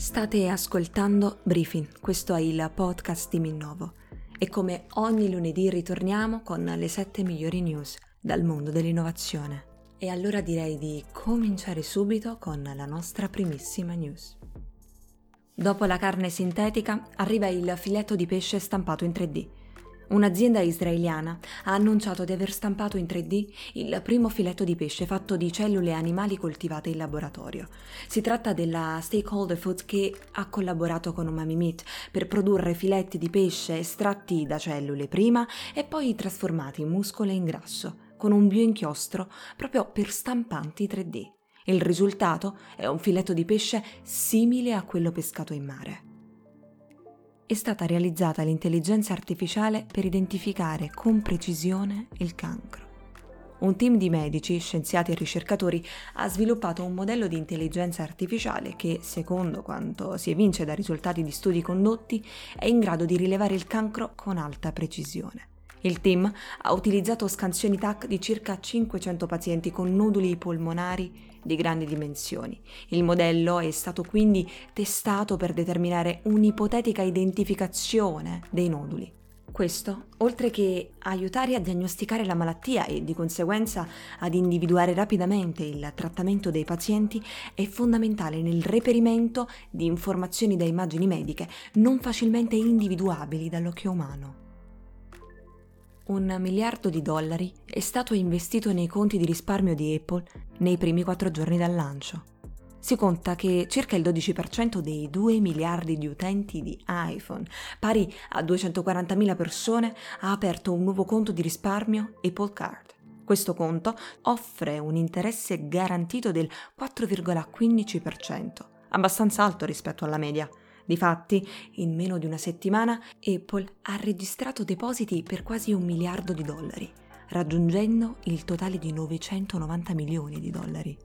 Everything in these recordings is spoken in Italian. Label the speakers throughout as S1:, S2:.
S1: State ascoltando Briefing, questo è il podcast di Minnovo e come ogni lunedì ritorniamo con le 7 migliori news dal mondo dell'innovazione. E allora direi di cominciare subito con la nostra primissima news. Dopo la carne sintetica arriva il filetto di pesce stampato in 3D Un'azienda israeliana ha annunciato di aver stampato in 3D il primo filetto di pesce fatto di cellule animali coltivate in laboratorio. Si tratta della Stakeholder Food che ha collaborato con Umami Meat per produrre filetti di pesce estratti da cellule prima e poi trasformati in muscolo e in grasso, con un bioinchiostro proprio per stampanti 3D. Il risultato è un filetto di pesce simile a quello pescato in mare è stata realizzata l'intelligenza artificiale per identificare con precisione il cancro. Un team di medici, scienziati e ricercatori ha sviluppato un modello di intelligenza artificiale che, secondo quanto si evince dai risultati di studi condotti, è in grado di rilevare il cancro con alta precisione. Il team ha utilizzato scansioni TAC di circa 500 pazienti con noduli polmonari di grandi dimensioni. Il modello è stato quindi testato per determinare un'ipotetica identificazione dei noduli. Questo, oltre che aiutare a diagnosticare la malattia e di conseguenza ad individuare rapidamente il trattamento dei pazienti, è fondamentale nel reperimento di informazioni da immagini mediche non facilmente individuabili dall'occhio umano un miliardo di dollari è stato investito nei conti di risparmio di Apple nei primi quattro giorni dal lancio. Si conta che circa il 12% dei 2 miliardi di utenti di iPhone, pari a 240.000 persone, ha aperto un nuovo conto di risparmio Apple Card. Questo conto offre un interesse garantito del 4,15%, abbastanza alto rispetto alla media. Difatti, in meno di una settimana, Apple ha registrato depositi per quasi un miliardo di dollari, raggiungendo il totale di 990 milioni di dollari.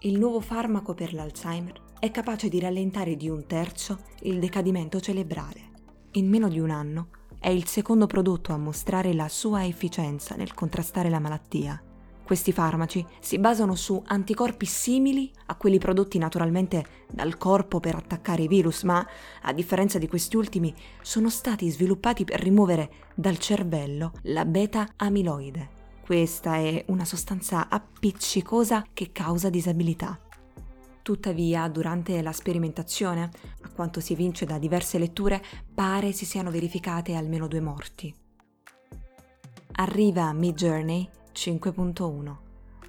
S1: Il nuovo farmaco per l'Alzheimer è capace di rallentare di un terzo il decadimento cerebrale. In meno di un anno è il secondo prodotto a mostrare la sua efficienza nel contrastare la malattia questi farmaci si basano su anticorpi simili a quelli prodotti naturalmente dal corpo per attaccare i virus, ma a differenza di questi ultimi sono stati sviluppati per rimuovere dal cervello la beta-amiloide. Questa è una sostanza appiccicosa che causa disabilità. Tuttavia, durante la sperimentazione, a quanto si evince da diverse letture, pare si siano verificate almeno due morti. Arriva Mid Journey 5.1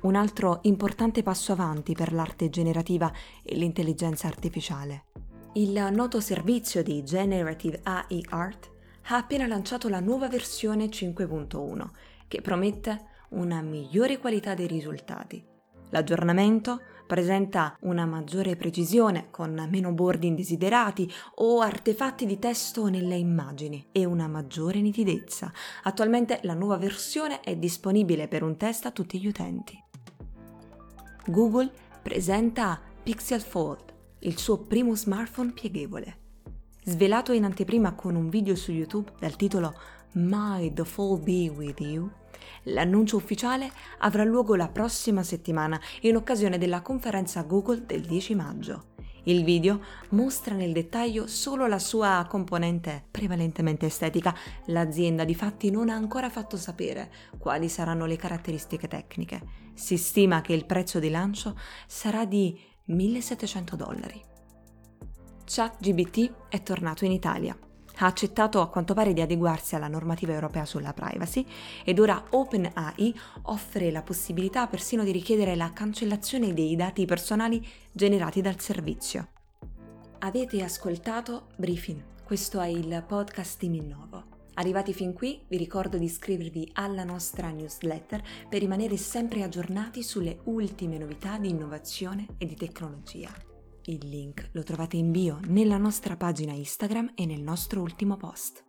S1: un altro importante passo avanti per l'arte generativa e l'intelligenza artificiale. Il noto servizio di Generative AI Art ha appena lanciato la nuova versione 5.1 che promette una migliore qualità dei risultati. L'aggiornamento presenta una maggiore precisione con meno bordi indesiderati o artefatti di testo nelle immagini e una maggiore nitidezza. Attualmente la nuova versione è disponibile per un test a tutti gli utenti. Google presenta Pixel Fold, il suo primo smartphone pieghevole. Svelato in anteprima con un video su YouTube dal titolo Might the Fold Be With You, L'annuncio ufficiale avrà luogo la prossima settimana in occasione della conferenza Google del 10 maggio. Il video mostra nel dettaglio solo la sua componente prevalentemente estetica. L'azienda di fatti non ha ancora fatto sapere quali saranno le caratteristiche tecniche. Si stima che il prezzo di lancio sarà di 1700 dollari. ChatGBT è tornato in Italia ha accettato a quanto pare di adeguarsi alla normativa europea sulla privacy ed ora OpenAI offre la possibilità persino di richiedere la cancellazione dei dati personali generati dal servizio. Avete ascoltato Briefing, questo è il podcast di Minnovo. Arrivati fin qui vi ricordo di iscrivervi alla nostra newsletter per rimanere sempre aggiornati sulle ultime novità di innovazione e di tecnologia. Il link lo trovate in bio nella nostra pagina Instagram e nel nostro ultimo post.